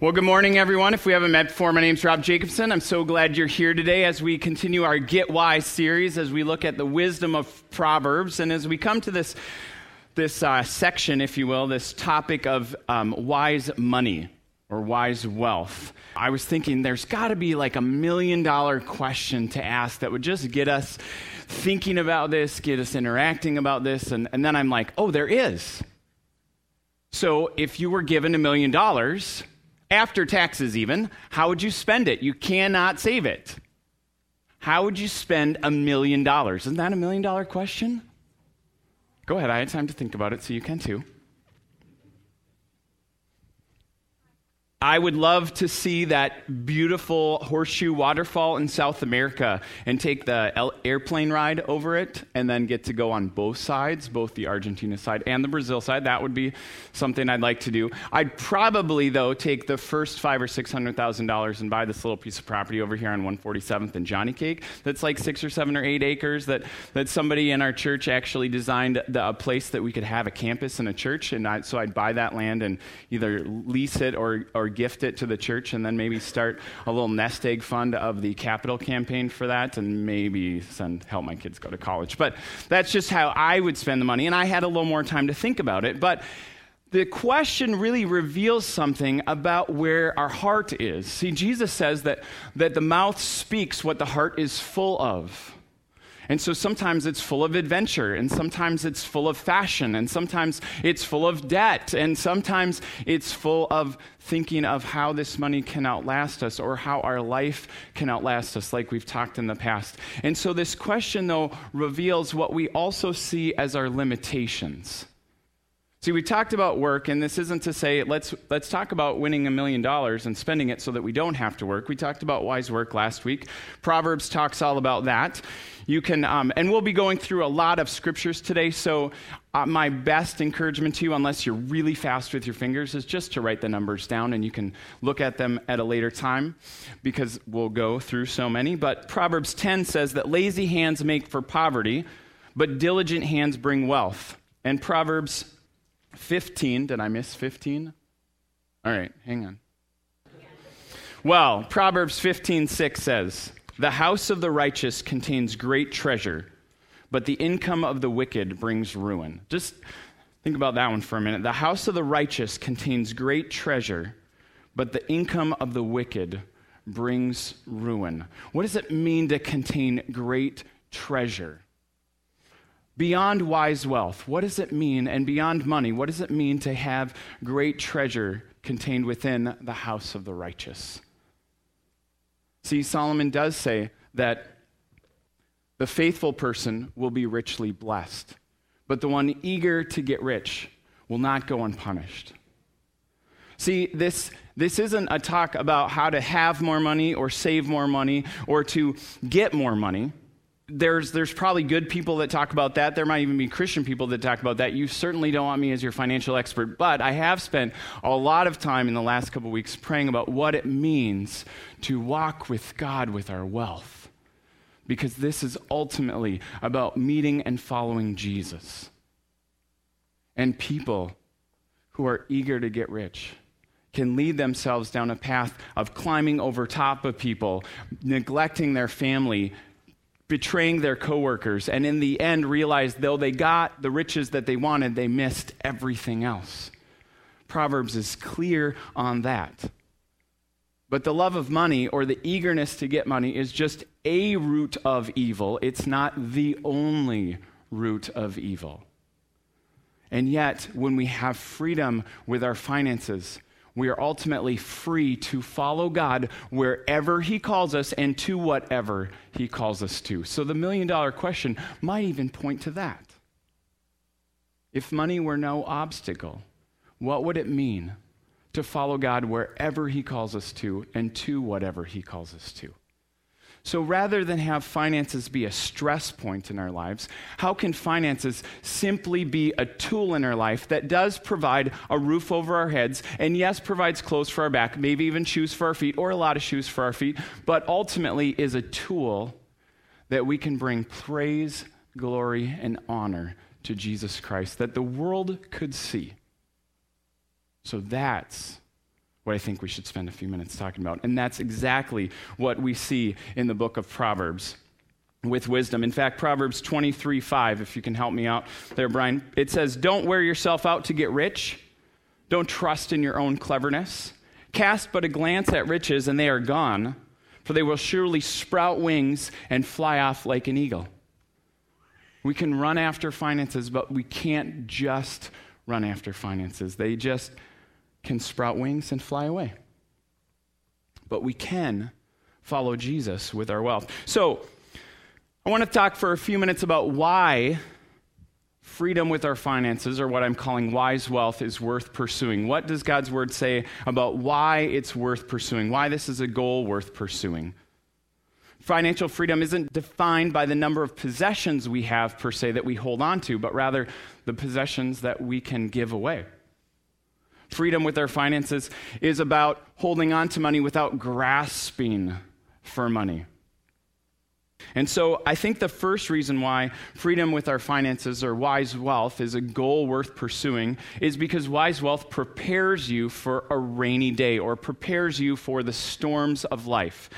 Well, good morning, everyone. If we haven't met before, my name's Rob Jacobson. I'm so glad you're here today as we continue our Get Wise series, as we look at the wisdom of Proverbs, and as we come to this, this uh, section, if you will, this topic of um, wise money or wise wealth. I was thinking there's got to be like a million dollar question to ask that would just get us thinking about this, get us interacting about this, and, and then I'm like, oh, there is. So if you were given a million dollars, after taxes, even, how would you spend it? You cannot save it. How would you spend a million dollars? Isn't that a million dollar question? Go ahead, I had time to think about it, so you can too. I would love to see that beautiful horseshoe waterfall in South America and take the airplane ride over it and then get to go on both sides, both the Argentina side and the Brazil side. That would be something I'd like to do. I'd probably, though, take the first five or six hundred thousand dollars and buy this little piece of property over here on 147th and Johnny Cake that's like six or seven or eight acres that, that somebody in our church actually designed the, a place that we could have a campus and a church. And I, so I'd buy that land and either lease it or, or gift it to the church and then maybe start a little nest egg fund of the capital campaign for that and maybe send help my kids go to college. But that's just how I would spend the money and I had a little more time to think about it. But the question really reveals something about where our heart is. See, Jesus says that, that the mouth speaks what the heart is full of. And so sometimes it's full of adventure, and sometimes it's full of fashion, and sometimes it's full of debt, and sometimes it's full of thinking of how this money can outlast us or how our life can outlast us, like we've talked in the past. And so this question, though, reveals what we also see as our limitations. See, we talked about work, and this isn't to say let's, let's talk about winning a million dollars and spending it so that we don't have to work. We talked about wise work last week. Proverbs talks all about that. You can, um, and we'll be going through a lot of scriptures today. So, uh, my best encouragement to you, unless you're really fast with your fingers, is just to write the numbers down, and you can look at them at a later time because we'll go through so many. But Proverbs 10 says that lazy hands make for poverty, but diligent hands bring wealth. And Proverbs 15. Did I miss 15? All right, hang on. Well, Proverbs 15, 6 says, The house of the righteous contains great treasure, but the income of the wicked brings ruin. Just think about that one for a minute. The house of the righteous contains great treasure, but the income of the wicked brings ruin. What does it mean to contain great treasure? Beyond wise wealth, what does it mean? And beyond money, what does it mean to have great treasure contained within the house of the righteous? See, Solomon does say that the faithful person will be richly blessed, but the one eager to get rich will not go unpunished. See, this, this isn't a talk about how to have more money or save more money or to get more money there's, there's probably good people that talk about that. There might even be Christian people that talk about that. You certainly don't want me as your financial expert, but I have spent a lot of time in the last couple weeks praying about what it means to walk with God with our wealth. Because this is ultimately about meeting and following Jesus. And people who are eager to get rich can lead themselves down a path of climbing over top of people, neglecting their family, betraying their coworkers, and in the end realized though they got the riches that they wanted, they missed everything else. Proverbs is clear on that. But the love of money or the eagerness to get money is just a root of evil. It's not the only root of evil. And yet, when we have freedom with our finances, we are ultimately free to follow God wherever He calls us and to whatever He calls us to. So the million dollar question might even point to that. If money were no obstacle, what would it mean to follow God wherever He calls us to and to whatever He calls us to? So rather than have finances be a stress point in our lives, how can finances simply be a tool in our life that does provide a roof over our heads and, yes, provides clothes for our back, maybe even shoes for our feet or a lot of shoes for our feet, but ultimately is a tool that we can bring praise, glory, and honor to Jesus Christ that the world could see? So that's what I think we should spend a few minutes talking about. And that's exactly what we see in the book of Proverbs with wisdom. In fact, Proverbs 23 5, if you can help me out there, Brian, it says, Don't wear yourself out to get rich. Don't trust in your own cleverness. Cast but a glance at riches, and they are gone, for they will surely sprout wings and fly off like an eagle. We can run after finances, but we can't just run after finances. They just can sprout wings and fly away. But we can follow Jesus with our wealth. So, I want to talk for a few minutes about why freedom with our finances, or what I'm calling wise wealth, is worth pursuing. What does God's word say about why it's worth pursuing? Why this is a goal worth pursuing? Financial freedom isn't defined by the number of possessions we have, per se, that we hold on to, but rather the possessions that we can give away. Freedom with our finances is about holding on to money without grasping for money. And so I think the first reason why freedom with our finances or wise wealth is a goal worth pursuing is because wise wealth prepares you for a rainy day or prepares you for the storms of life.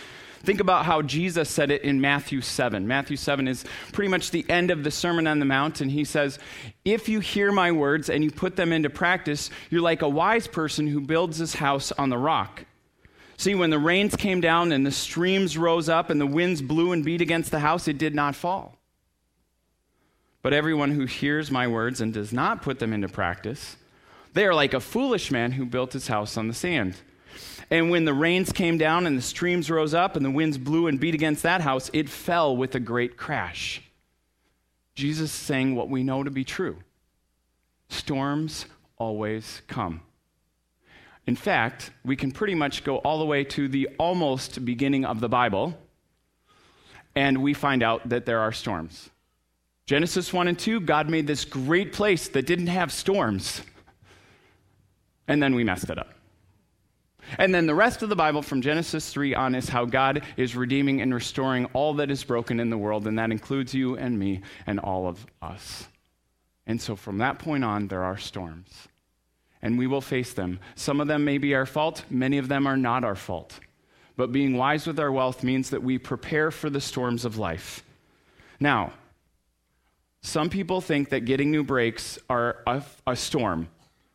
Think about how Jesus said it in Matthew 7. Matthew 7 is pretty much the end of the Sermon on the Mount, and he says, If you hear my words and you put them into practice, you're like a wise person who builds his house on the rock. See, when the rains came down and the streams rose up and the winds blew and beat against the house, it did not fall. But everyone who hears my words and does not put them into practice, they are like a foolish man who built his house on the sand. And when the rains came down and the streams rose up and the winds blew and beat against that house, it fell with a great crash. Jesus saying what we know to be true storms always come. In fact, we can pretty much go all the way to the almost beginning of the Bible, and we find out that there are storms. Genesis 1 and 2, God made this great place that didn't have storms. And then we messed it up. And then the rest of the Bible from Genesis 3 on is how God is redeeming and restoring all that is broken in the world, and that includes you and me and all of us. And so from that point on, there are storms, and we will face them. Some of them may be our fault, many of them are not our fault. But being wise with our wealth means that we prepare for the storms of life. Now, some people think that getting new brakes are a, a storm,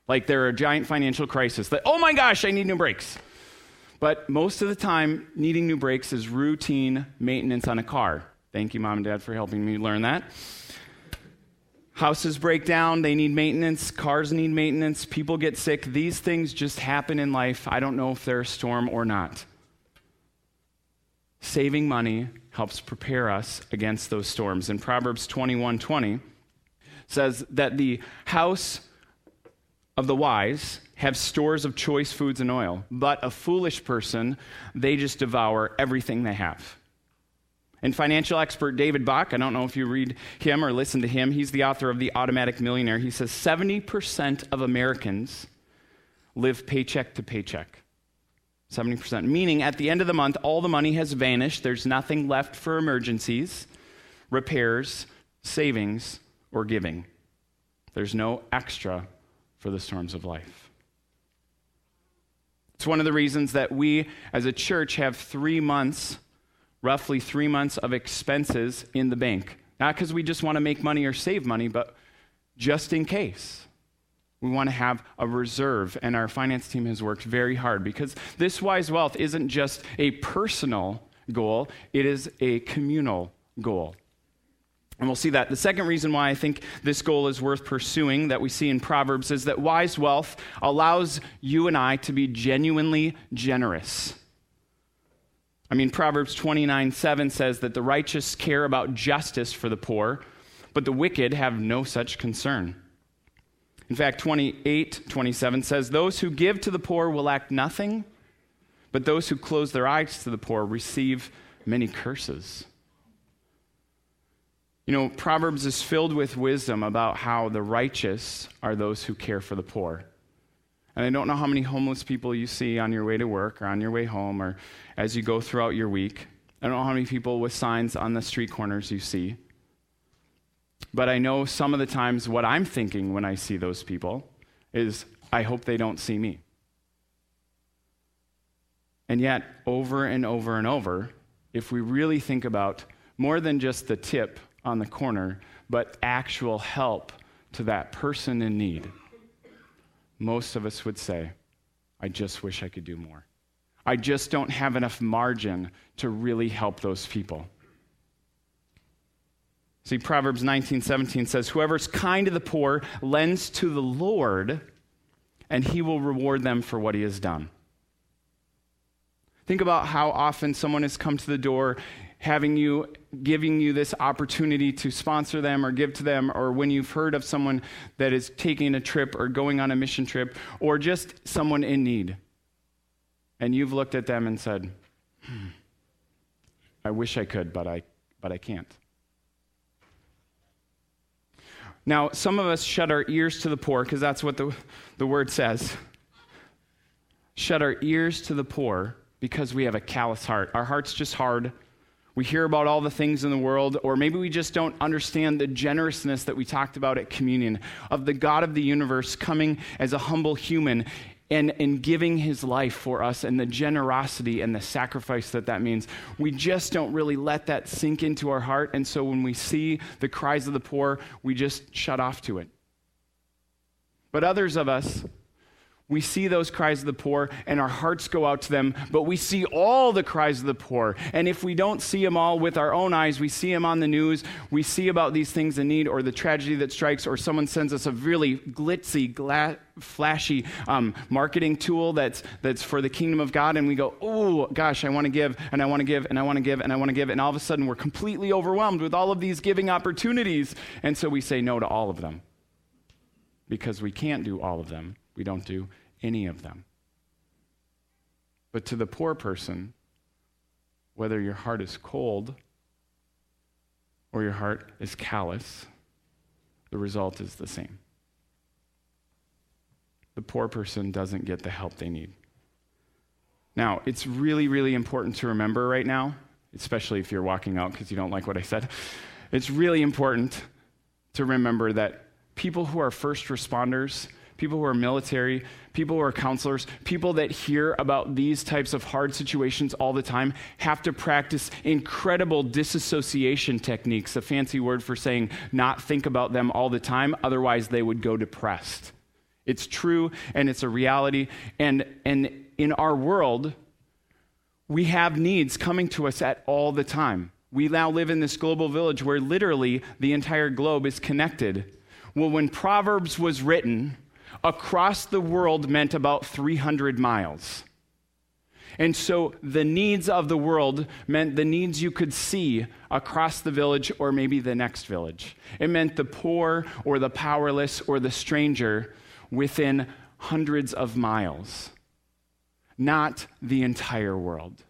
like they're a giant financial crisis that, oh my gosh, I need new brakes. But most of the time, needing new brakes is routine maintenance on a car. Thank you, mom and dad, for helping me learn that. Houses break down, they need maintenance. Cars need maintenance. People get sick. These things just happen in life. I don't know if they're a storm or not. Saving money helps prepare us against those storms. And Proverbs 21 20, says that the house of the wise have stores of choice foods and oil, but a foolish person, they just devour everything they have. And financial expert David Bach, I don't know if you read him or listen to him, he's the author of The Automatic Millionaire. He says 70% of Americans live paycheck to paycheck. 70%. Meaning at the end of the month, all the money has vanished. There's nothing left for emergencies, repairs, savings, or giving. There's no extra for the storms of life. It's one of the reasons that we as a church have three months, roughly three months of expenses in the bank. Not because we just want to make money or save money, but just in case. We want to have a reserve, and our finance team has worked very hard because this wise wealth isn't just a personal goal, it is a communal goal. And we'll see that. The second reason why I think this goal is worth pursuing that we see in Proverbs is that wise wealth allows you and I to be genuinely generous. I mean, Proverbs 29 7 says that the righteous care about justice for the poor, but the wicked have no such concern. In fact, 28 27 says, Those who give to the poor will lack nothing, but those who close their eyes to the poor receive many curses. You know, Proverbs is filled with wisdom about how the righteous are those who care for the poor. And I don't know how many homeless people you see on your way to work or on your way home or as you go throughout your week. I don't know how many people with signs on the street corners you see. But I know some of the times what I'm thinking when I see those people is, I hope they don't see me. And yet, over and over and over, if we really think about more than just the tip on the corner, but actual help to that person in need, most of us would say, I just wish I could do more. I just don't have enough margin to really help those people. See, Proverbs 19, 17 says, Whoever's kind to the poor lends to the Lord, and he will reward them for what he has done. Think about how often someone has come to the door having you giving you this opportunity to sponsor them or give to them or when you've heard of someone that is taking a trip or going on a mission trip or just someone in need. And you've looked at them and said hmm, i wish i could but i but i can't. Now some of us shut our ears to the poor because that's what the, the word says. Shut our ears to the poor because we have a callous heart. Our heart's just hard we hear about all the things in the world, or maybe we just don't understand the generousness that we talked about at communion of the God of the universe coming as a humble human and, and giving his life for us and the generosity and the sacrifice that that means. We just don't really let that sink into our heart. And so when we see the cries of the poor, we just shut off to it. But others of us, we see those cries of the poor and our hearts go out to them, but we see all the cries of the poor. And if we don't see them all with our own eyes, we see them on the news, we see about these things in need or the tragedy that strikes, or someone sends us a really glitzy, gla- flashy um, marketing tool that's, that's for the kingdom of God, and we go, oh gosh, I want to give, and I want to give, and I want to give, and I want to give. And all of a sudden, we're completely overwhelmed with all of these giving opportunities. And so we say no to all of them because we can't do all of them we don't do any of them. But to the poor person, whether your heart is cold or your heart is callous, the result is the same. The poor person doesn't get the help they need. Now, it's really, really important to remember right now, especially if you're walking out because you don't like what I said. It's really important to remember that people who are first responders people who are military, people who are counselors, people that hear about these types of hard situations all the time have to practice incredible disassociation techniques, a fancy word for saying not think about them all the time, otherwise, they would go depressed. It's true and it's a reality. And, and in our world, we have needs coming to us at all the time. We now live in this global village where literally the entire globe is connected. Well, when Proverbs was written, across the world meant about 300 miles. And so the needs of the world meant the needs you could see across the village or maybe the next village. It meant the poor or the powerless or the stranger within hundreds of miles, not the entire world.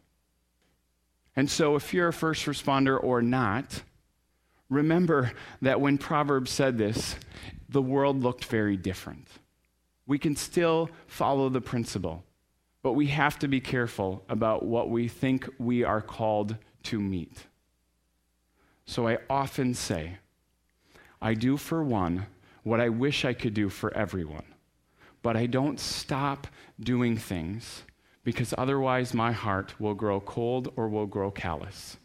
And so if you're a first responder or not, remember that when Proverbs said this, the world looked very different we can still follow the principle, but we have to be careful about what we think we are called to meet. So I often say, I do for one what I wish I could do for everyone, but I don't stop doing things because otherwise my heart will grow cold or will grow callous.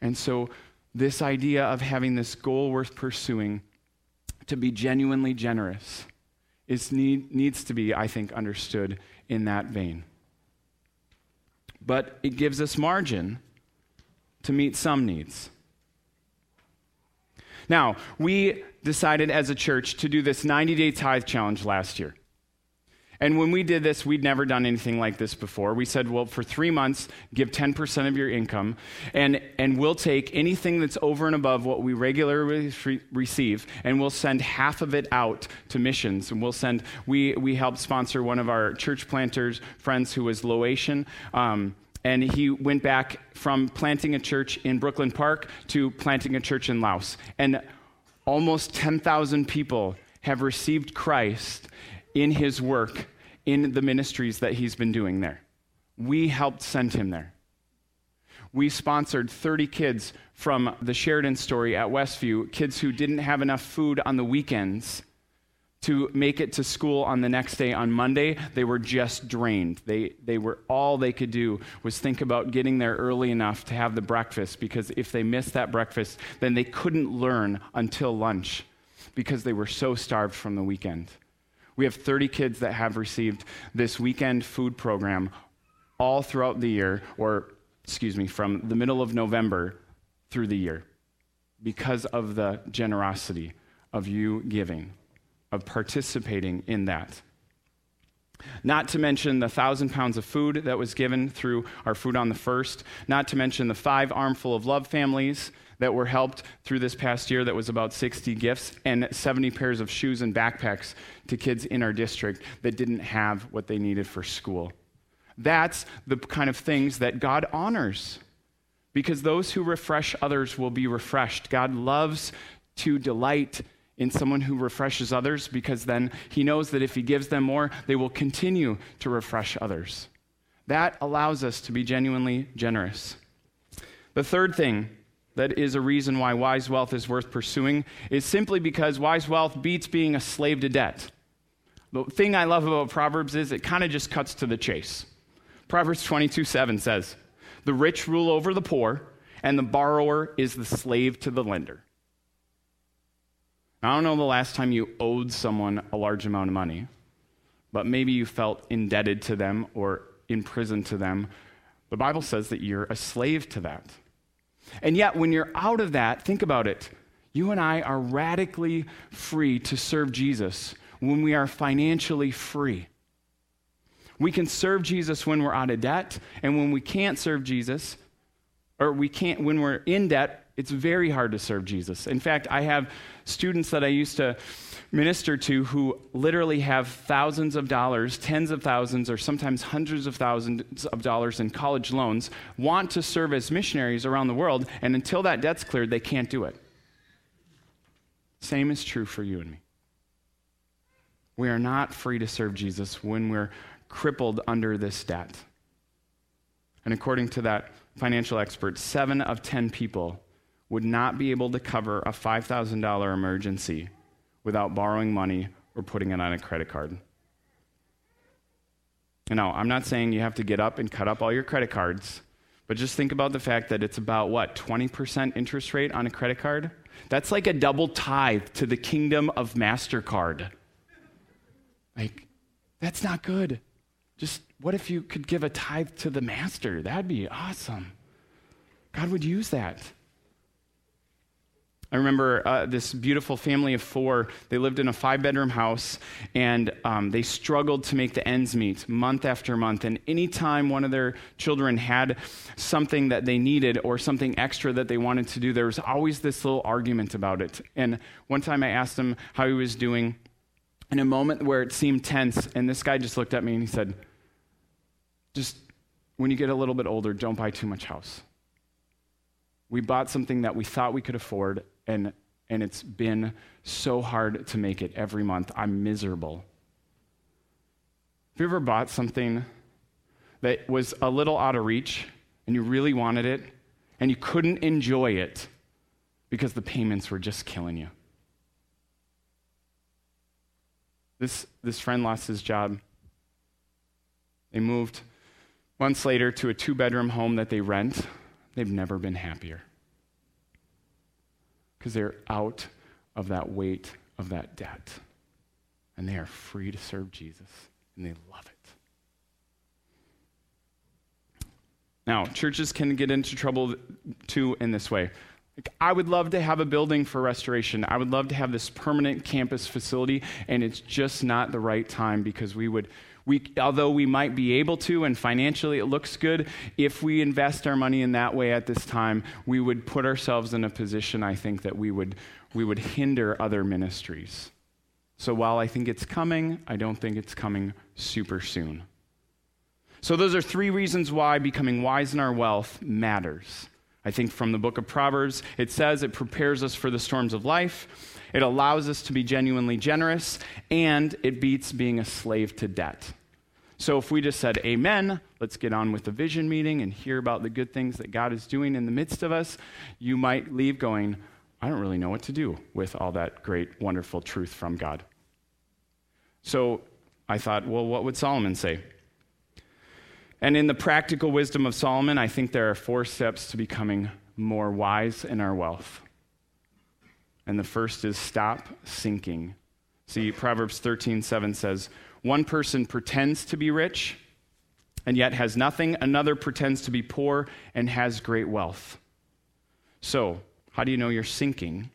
And so, this idea of having this goal worth pursuing to be genuinely generous is need, needs to be, I think, understood in that vein. But it gives us margin to meet some needs. Now, we decided as a church to do this 90 day tithe challenge last year. And when we did this, we'd never done anything like this before. We said, well, for three months, give 10% of your income, and, and we'll take anything that's over and above what we regularly re- receive, and we'll send half of it out to missions. And we'll send, we, we helped sponsor one of our church planters' friends who was Laotian. Um, and he went back from planting a church in Brooklyn Park to planting a church in Laos. And almost 10,000 people have received Christ in his work in the ministries that he's been doing there. We helped send him there. We sponsored 30 kids from the Sheridan story at Westview, kids who didn't have enough food on the weekends to make it to school on the next day on Monday, they were just drained. They, they were all they could do was think about getting there early enough to have the breakfast because if they missed that breakfast, then they couldn't learn until lunch because they were so starved from the weekend. We have 30 kids that have received this weekend food program all throughout the year, or excuse me, from the middle of November through the year because of the generosity of you giving of participating in that. Not to mention the thousand pounds of food that was given through our Food on the First. Not to mention the five Armful of Love families that were helped through this past year that was about 60 gifts and 70 pairs of shoes and backpacks to kids in our district that didn't have what they needed for school. That's the kind of things that God honors because those who refresh others will be refreshed. God loves to delight in someone who refreshes others because then he knows that if he gives them more, they will continue to refresh others. That allows us to be genuinely generous. The third thing that is a reason why wise wealth is worth pursuing is simply because wise wealth beats being a slave to debt. The thing I love about Proverbs is it kind of just cuts to the chase. Proverbs 22 7 says, The rich rule over the poor, and the borrower is the slave to the lender. I don't know the last time you owed someone a large amount of money, but maybe you felt indebted to them or imprisoned to them. The Bible says that you're a slave to that. And yet, when you're out of that, think about it. You and I are radically free to serve Jesus when we are financially free. We can serve Jesus when we're out of debt, and when we can't serve Jesus, or we can't, when we're in debt, it's very hard to serve Jesus. In fact, I have students that I used to minister to who literally have thousands of dollars, tens of thousands, or sometimes hundreds of thousands of dollars in college loans, want to serve as missionaries around the world, and until that debt's cleared, they can't do it. Same is true for you and me. We are not free to serve Jesus when we're crippled under this debt. And according to that financial expert, seven of ten people would not be able to cover a $5,000 emergency without borrowing money or putting it on a credit card. Now, I'm not saying you have to get up and cut up all your credit cards, but just think about the fact that it's about what, 20% interest rate on a credit card? That's like a double tithe to the kingdom of MasterCard. Like, that's not good. Just what if you could give a tithe to the master? That'd be awesome. God would use that. I remember uh, this beautiful family of four. They lived in a five bedroom house and um, they struggled to make the ends meet month after month. And anytime one of their children had something that they needed or something extra that they wanted to do, there was always this little argument about it. And one time I asked him how he was doing in a moment where it seemed tense. And this guy just looked at me and he said, Just when you get a little bit older, don't buy too much house. We bought something that we thought we could afford, and, and it's been so hard to make it every month. I'm miserable. Have you ever bought something that was a little out of reach and you really wanted it and you couldn't enjoy it because the payments were just killing you? This, this friend lost his job. They moved months later to a two bedroom home that they rent. They've never been happier because they're out of that weight of that debt. And they are free to serve Jesus, and they love it. Now, churches can get into trouble too in this way. I would love to have a building for restoration. I would love to have this permanent campus facility, and it's just not the right time because we would we, although we might be able to, and financially it looks good, if we invest our money in that way at this time, we would put ourselves in a position, I think, that we would, we would hinder other ministries. So while I think it's coming, I don't think it's coming super soon. So, those are three reasons why becoming wise in our wealth matters. I think from the book of Proverbs, it says it prepares us for the storms of life. It allows us to be genuinely generous, and it beats being a slave to debt. So if we just said amen, let's get on with the vision meeting and hear about the good things that God is doing in the midst of us, you might leave going, I don't really know what to do with all that great, wonderful truth from God. So I thought, well, what would Solomon say? And in the practical wisdom of Solomon, I think there are four steps to becoming more wise in our wealth. And the first is stop sinking. See, Proverbs 13, 7 says, One person pretends to be rich and yet has nothing. Another pretends to be poor and has great wealth. So, how do you know you're sinking?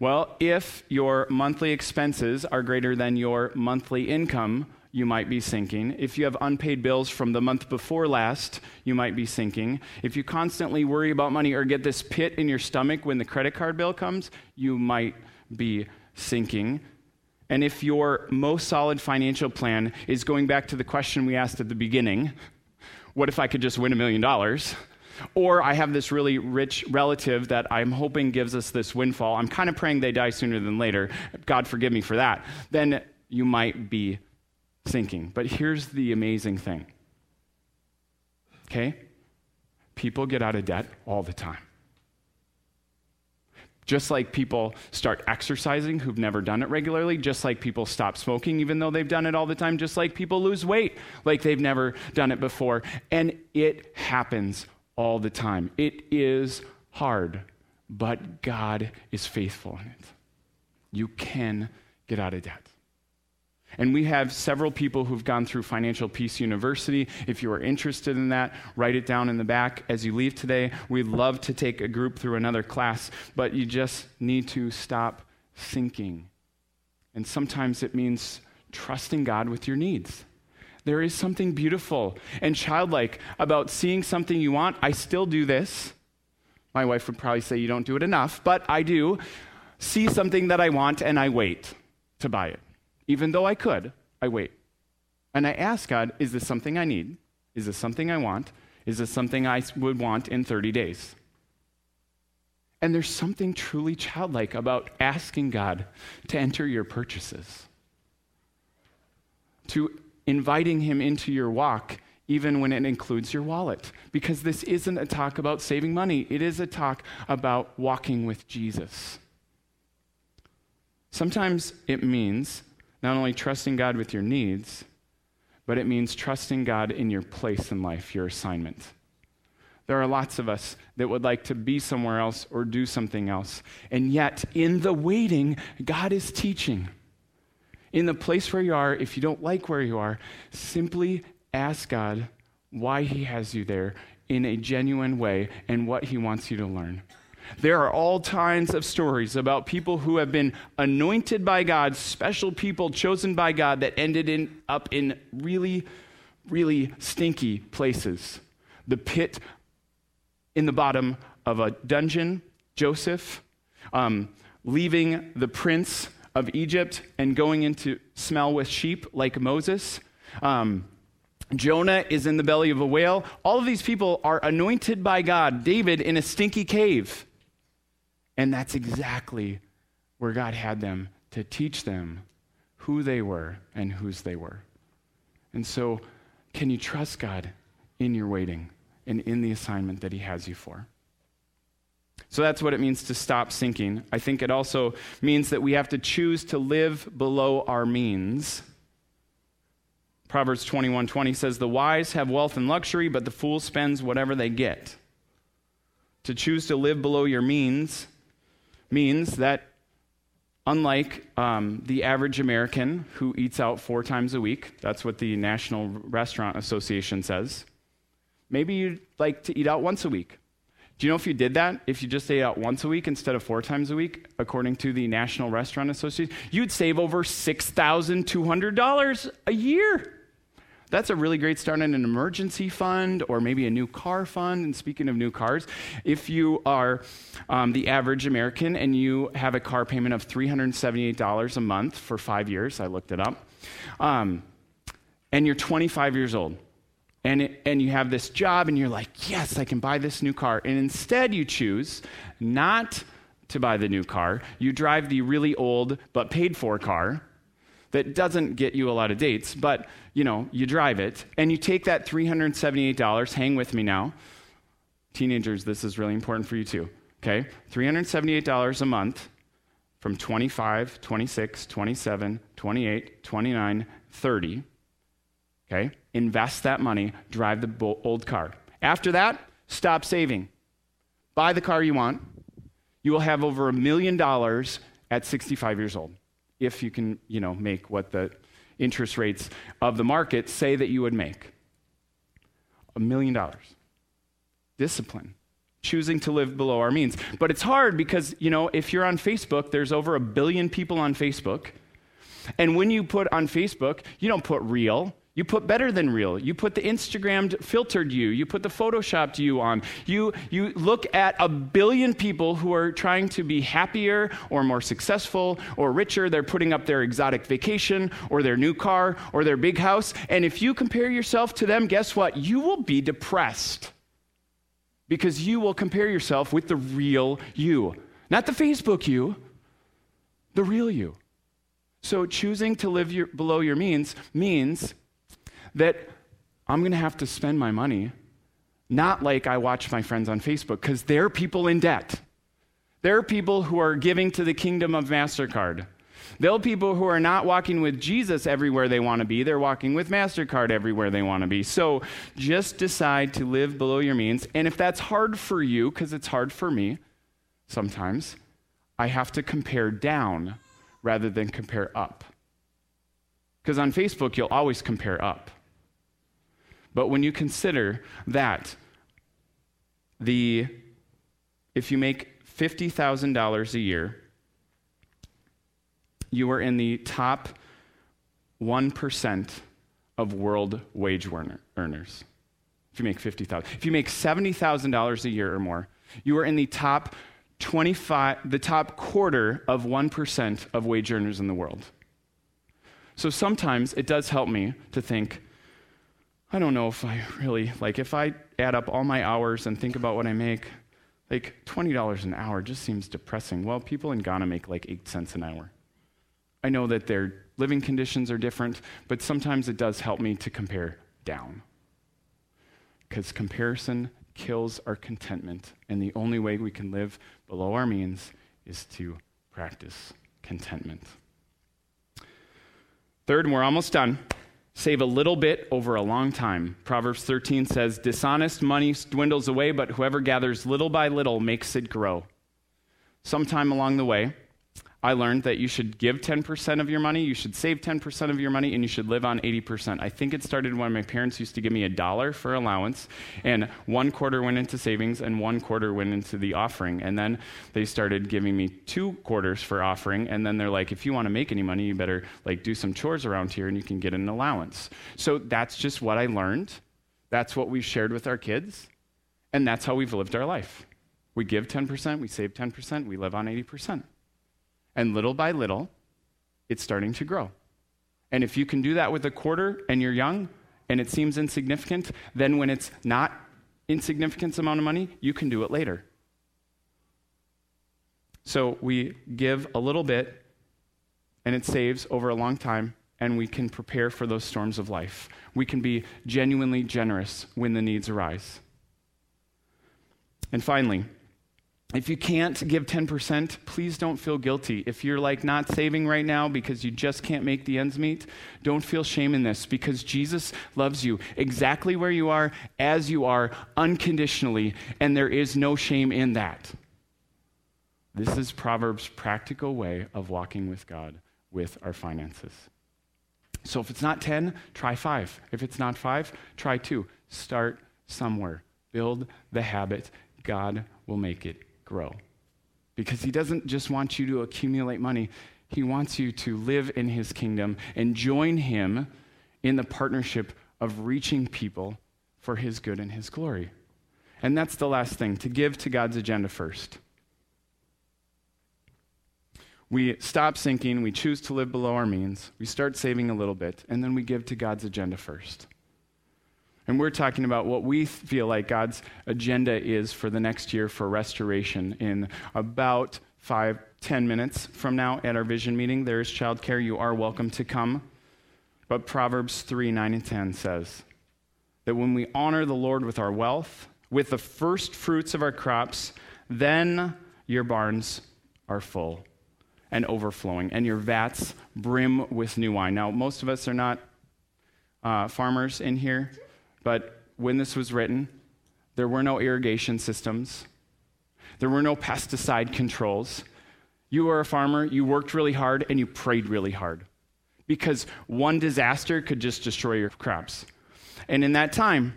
Well, if your monthly expenses are greater than your monthly income, you might be sinking. If you have unpaid bills from the month before last, you might be sinking. If you constantly worry about money or get this pit in your stomach when the credit card bill comes, you might be sinking. And if your most solid financial plan is going back to the question we asked at the beginning what if I could just win a million dollars? Or I have this really rich relative that I'm hoping gives us this windfall. I'm kind of praying they die sooner than later. God forgive me for that. Then you might be sinking. But here's the amazing thing okay? People get out of debt all the time. Just like people start exercising who've never done it regularly, just like people stop smoking even though they've done it all the time, just like people lose weight like they've never done it before. And it happens all the time. It is hard, but God is faithful in it. You can get out of debt. And we have several people who've gone through Financial Peace University. If you are interested in that, write it down in the back as you leave today. We'd love to take a group through another class, but you just need to stop thinking. And sometimes it means trusting God with your needs. There is something beautiful and childlike about seeing something you want. I still do this. My wife would probably say you don't do it enough, but I do. See something that I want and I wait to buy it. Even though I could, I wait. And I ask God, is this something I need? Is this something I want? Is this something I would want in 30 days? And there's something truly childlike about asking God to enter your purchases, to inviting Him into your walk, even when it includes your wallet. Because this isn't a talk about saving money, it is a talk about walking with Jesus. Sometimes it means not only trusting God with your needs, but it means trusting God in your place in life, your assignment. There are lots of us that would like to be somewhere else or do something else. And yet, in the waiting, God is teaching. In the place where you are, if you don't like where you are, simply ask God why He has you there in a genuine way and what He wants you to learn. There are all kinds of stories about people who have been anointed by God, special people chosen by God that ended in, up in really, really stinky places. The pit in the bottom of a dungeon, Joseph, um, leaving the prince of Egypt and going into smell with sheep like Moses. Um, Jonah is in the belly of a whale. All of these people are anointed by God. David in a stinky cave. And that's exactly where God had them to teach them who they were and whose they were. And so, can you trust God in your waiting and in the assignment that He has you for? So that's what it means to stop sinking. I think it also means that we have to choose to live below our means. Proverbs 21:20 says the wise have wealth and luxury but the fool spends whatever they get. To choose to live below your means means that unlike um, the average American who eats out four times a week, that's what the National Restaurant Association says, maybe you'd like to eat out once a week. Do you know if you did that, if you just ate out once a week instead of four times a week, according to the National Restaurant Association, you'd save over $6,200 a year. That's a really great start in an emergency fund or maybe a new car fund. And speaking of new cars, if you are um, the average American and you have a car payment of $378 a month for five years, I looked it up, um, and you're 25 years old, and, it, and you have this job, and you're like, yes, I can buy this new car. And instead, you choose not to buy the new car. You drive the really old but paid for car that doesn't get you a lot of dates, but you know, you drive it and you take that $378, hang with me now. Teenagers, this is really important for you too. Okay? $378 a month from 25, 26, 27, 28, 29, 30. Okay? Invest that money, drive the old car. After that, stop saving. Buy the car you want. You will have over a million dollars at 65 years old if you can, you know, make what the interest rates of the market say that you would make. A million dollars. Discipline choosing to live below our means. But it's hard because, you know, if you're on Facebook, there's over a billion people on Facebook. And when you put on Facebook, you don't put real. You put better than real. You put the Instagrammed filtered you. You put the photoshopped you on. You, you look at a billion people who are trying to be happier or more successful or richer. They're putting up their exotic vacation or their new car or their big house. And if you compare yourself to them, guess what? You will be depressed because you will compare yourself with the real you, not the Facebook you, the real you. So choosing to live your, below your means means that I'm going to have to spend my money not like I watch my friends on Facebook because they're people in debt. They're people who are giving to the kingdom of MasterCard. They're people who are not walking with Jesus everywhere they want to be. They're walking with MasterCard everywhere they want to be. So just decide to live below your means. And if that's hard for you, because it's hard for me sometimes, I have to compare down rather than compare up. Because on Facebook, you'll always compare up. But when you consider that the if you make $50,000 a year you are in the top 1% of world wage earners. If you make 50,000. If you make $70,000 a year or more, you are in the top 25 the top quarter of 1% of wage earners in the world. So sometimes it does help me to think I don't know if I really like if I add up all my hours and think about what I make like $20 an hour just seems depressing. Well, people in Ghana make like 8 cents an hour. I know that their living conditions are different, but sometimes it does help me to compare down. Because comparison kills our contentment, and the only way we can live below our means is to practice contentment. Third, and we're almost done. Save a little bit over a long time. Proverbs 13 says, Dishonest money dwindles away, but whoever gathers little by little makes it grow. Sometime along the way, I learned that you should give 10% of your money, you should save 10% of your money, and you should live on 80%. I think it started when my parents used to give me a dollar for allowance, and one quarter went into savings, and one quarter went into the offering. And then they started giving me two quarters for offering, and then they're like, if you want to make any money, you better like do some chores around here, and you can get an allowance. So that's just what I learned. That's what we've shared with our kids, and that's how we've lived our life. We give 10%, we save 10%, we live on 80%. And little by little, it's starting to grow. And if you can do that with a quarter and you're young and it seems insignificant, then when it's not insignificant amount of money, you can do it later. So we give a little bit and it saves over a long time and we can prepare for those storms of life. We can be genuinely generous when the needs arise. And finally, if you can't give 10%, please don't feel guilty. If you're like not saving right now because you just can't make the ends meet, don't feel shame in this because Jesus loves you exactly where you are, as you are, unconditionally, and there is no shame in that. This is Proverbs' practical way of walking with God with our finances. So if it's not 10, try 5. If it's not 5, try 2. Start somewhere. Build the habit. God will make it grow. Because he doesn't just want you to accumulate money, he wants you to live in his kingdom and join him in the partnership of reaching people for his good and his glory. And that's the last thing to give to God's agenda first. We stop sinking, we choose to live below our means, we start saving a little bit, and then we give to God's agenda first. And we're talking about what we feel like God's agenda is for the next year for restoration in about five, ten minutes from now at our vision meeting. There is childcare. You are welcome to come. But Proverbs 3 9 and 10 says that when we honor the Lord with our wealth, with the first fruits of our crops, then your barns are full and overflowing, and your vats brim with new wine. Now, most of us are not uh, farmers in here, but when this was written, there were no irrigation systems, there were no pesticide controls. You were a farmer, you worked really hard, and you prayed really hard because one disaster could just destroy your crops. And in that time,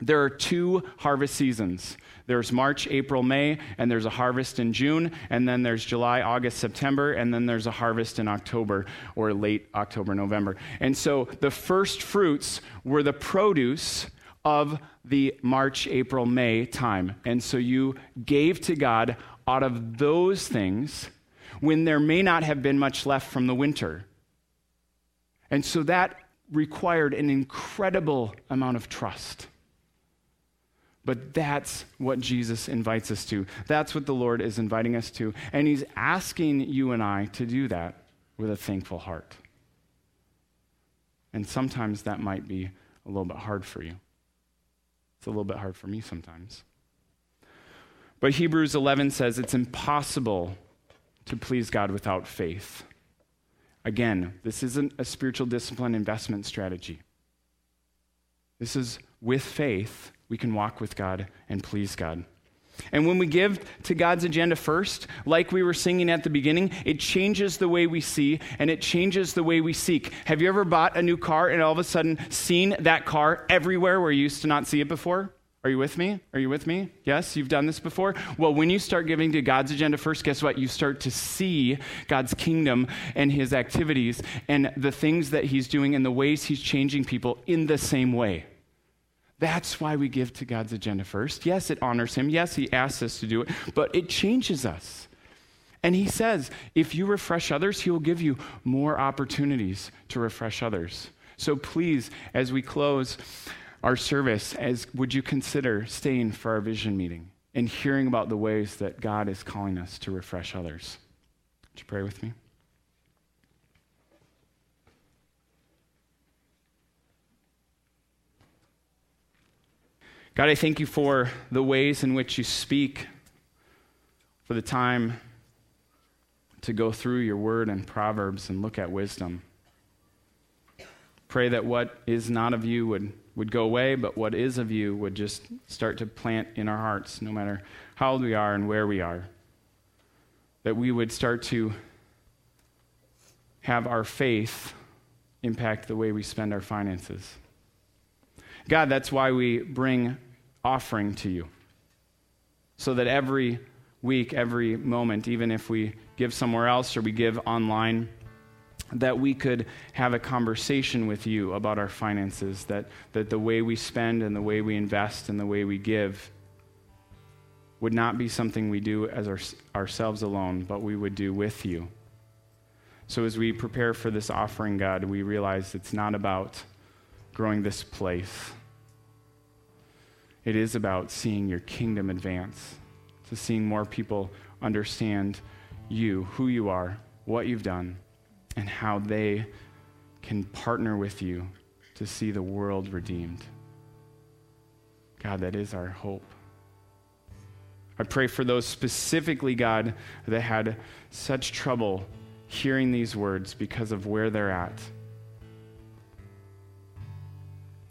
there are two harvest seasons there's March, April, May, and there's a harvest in June, and then there's July, August, September, and then there's a harvest in October or late October, November. And so the first fruits were the produce of the March, April, May time. And so you gave to God out of those things when there may not have been much left from the winter. And so that required an incredible amount of trust. But that's what Jesus invites us to. That's what the Lord is inviting us to. And He's asking you and I to do that with a thankful heart. And sometimes that might be a little bit hard for you. It's a little bit hard for me sometimes. But Hebrews 11 says it's impossible to please God without faith. Again, this isn't a spiritual discipline investment strategy. This is with faith we can walk with God and please God. And when we give to God's agenda first, like we were singing at the beginning, it changes the way we see and it changes the way we seek. Have you ever bought a new car and all of a sudden seen that car everywhere where you used to not see it before? Are you with me? Are you with me? Yes, you've done this before? Well, when you start giving to God's agenda first, guess what? You start to see God's kingdom and his activities and the things that he's doing and the ways he's changing people in the same way. That's why we give to God's agenda first. Yes, it honors Him. Yes, He asks us to do it, but it changes us. And He says, if you refresh others, He will give you more opportunities to refresh others. So please, as we close our service, as would you consider staying for our vision meeting and hearing about the ways that God is calling us to refresh others? Would you pray with me? God, I thank you for the ways in which you speak, for the time to go through your word and Proverbs and look at wisdom. Pray that what is not of you would, would go away, but what is of you would just start to plant in our hearts, no matter how old we are and where we are. That we would start to have our faith impact the way we spend our finances. God, that's why we bring offering to you. So that every week, every moment, even if we give somewhere else or we give online, that we could have a conversation with you about our finances, that, that the way we spend and the way we invest and the way we give would not be something we do as our, ourselves alone, but we would do with you. So as we prepare for this offering, God, we realize it's not about growing this place. It is about seeing your kingdom advance, to seeing more people understand you, who you are, what you've done, and how they can partner with you to see the world redeemed. God, that is our hope. I pray for those specifically, God, that had such trouble hearing these words because of where they're at.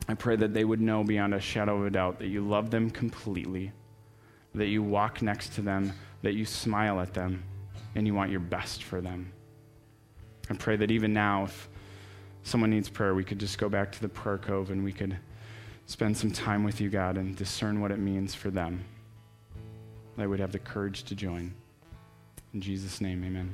I pray that they would know beyond a shadow of a doubt that you love them completely, that you walk next to them, that you smile at them, and you want your best for them. I pray that even now, if someone needs prayer, we could just go back to the prayer cove and we could spend some time with you, God, and discern what it means for them. They would have the courage to join. In Jesus' name, amen.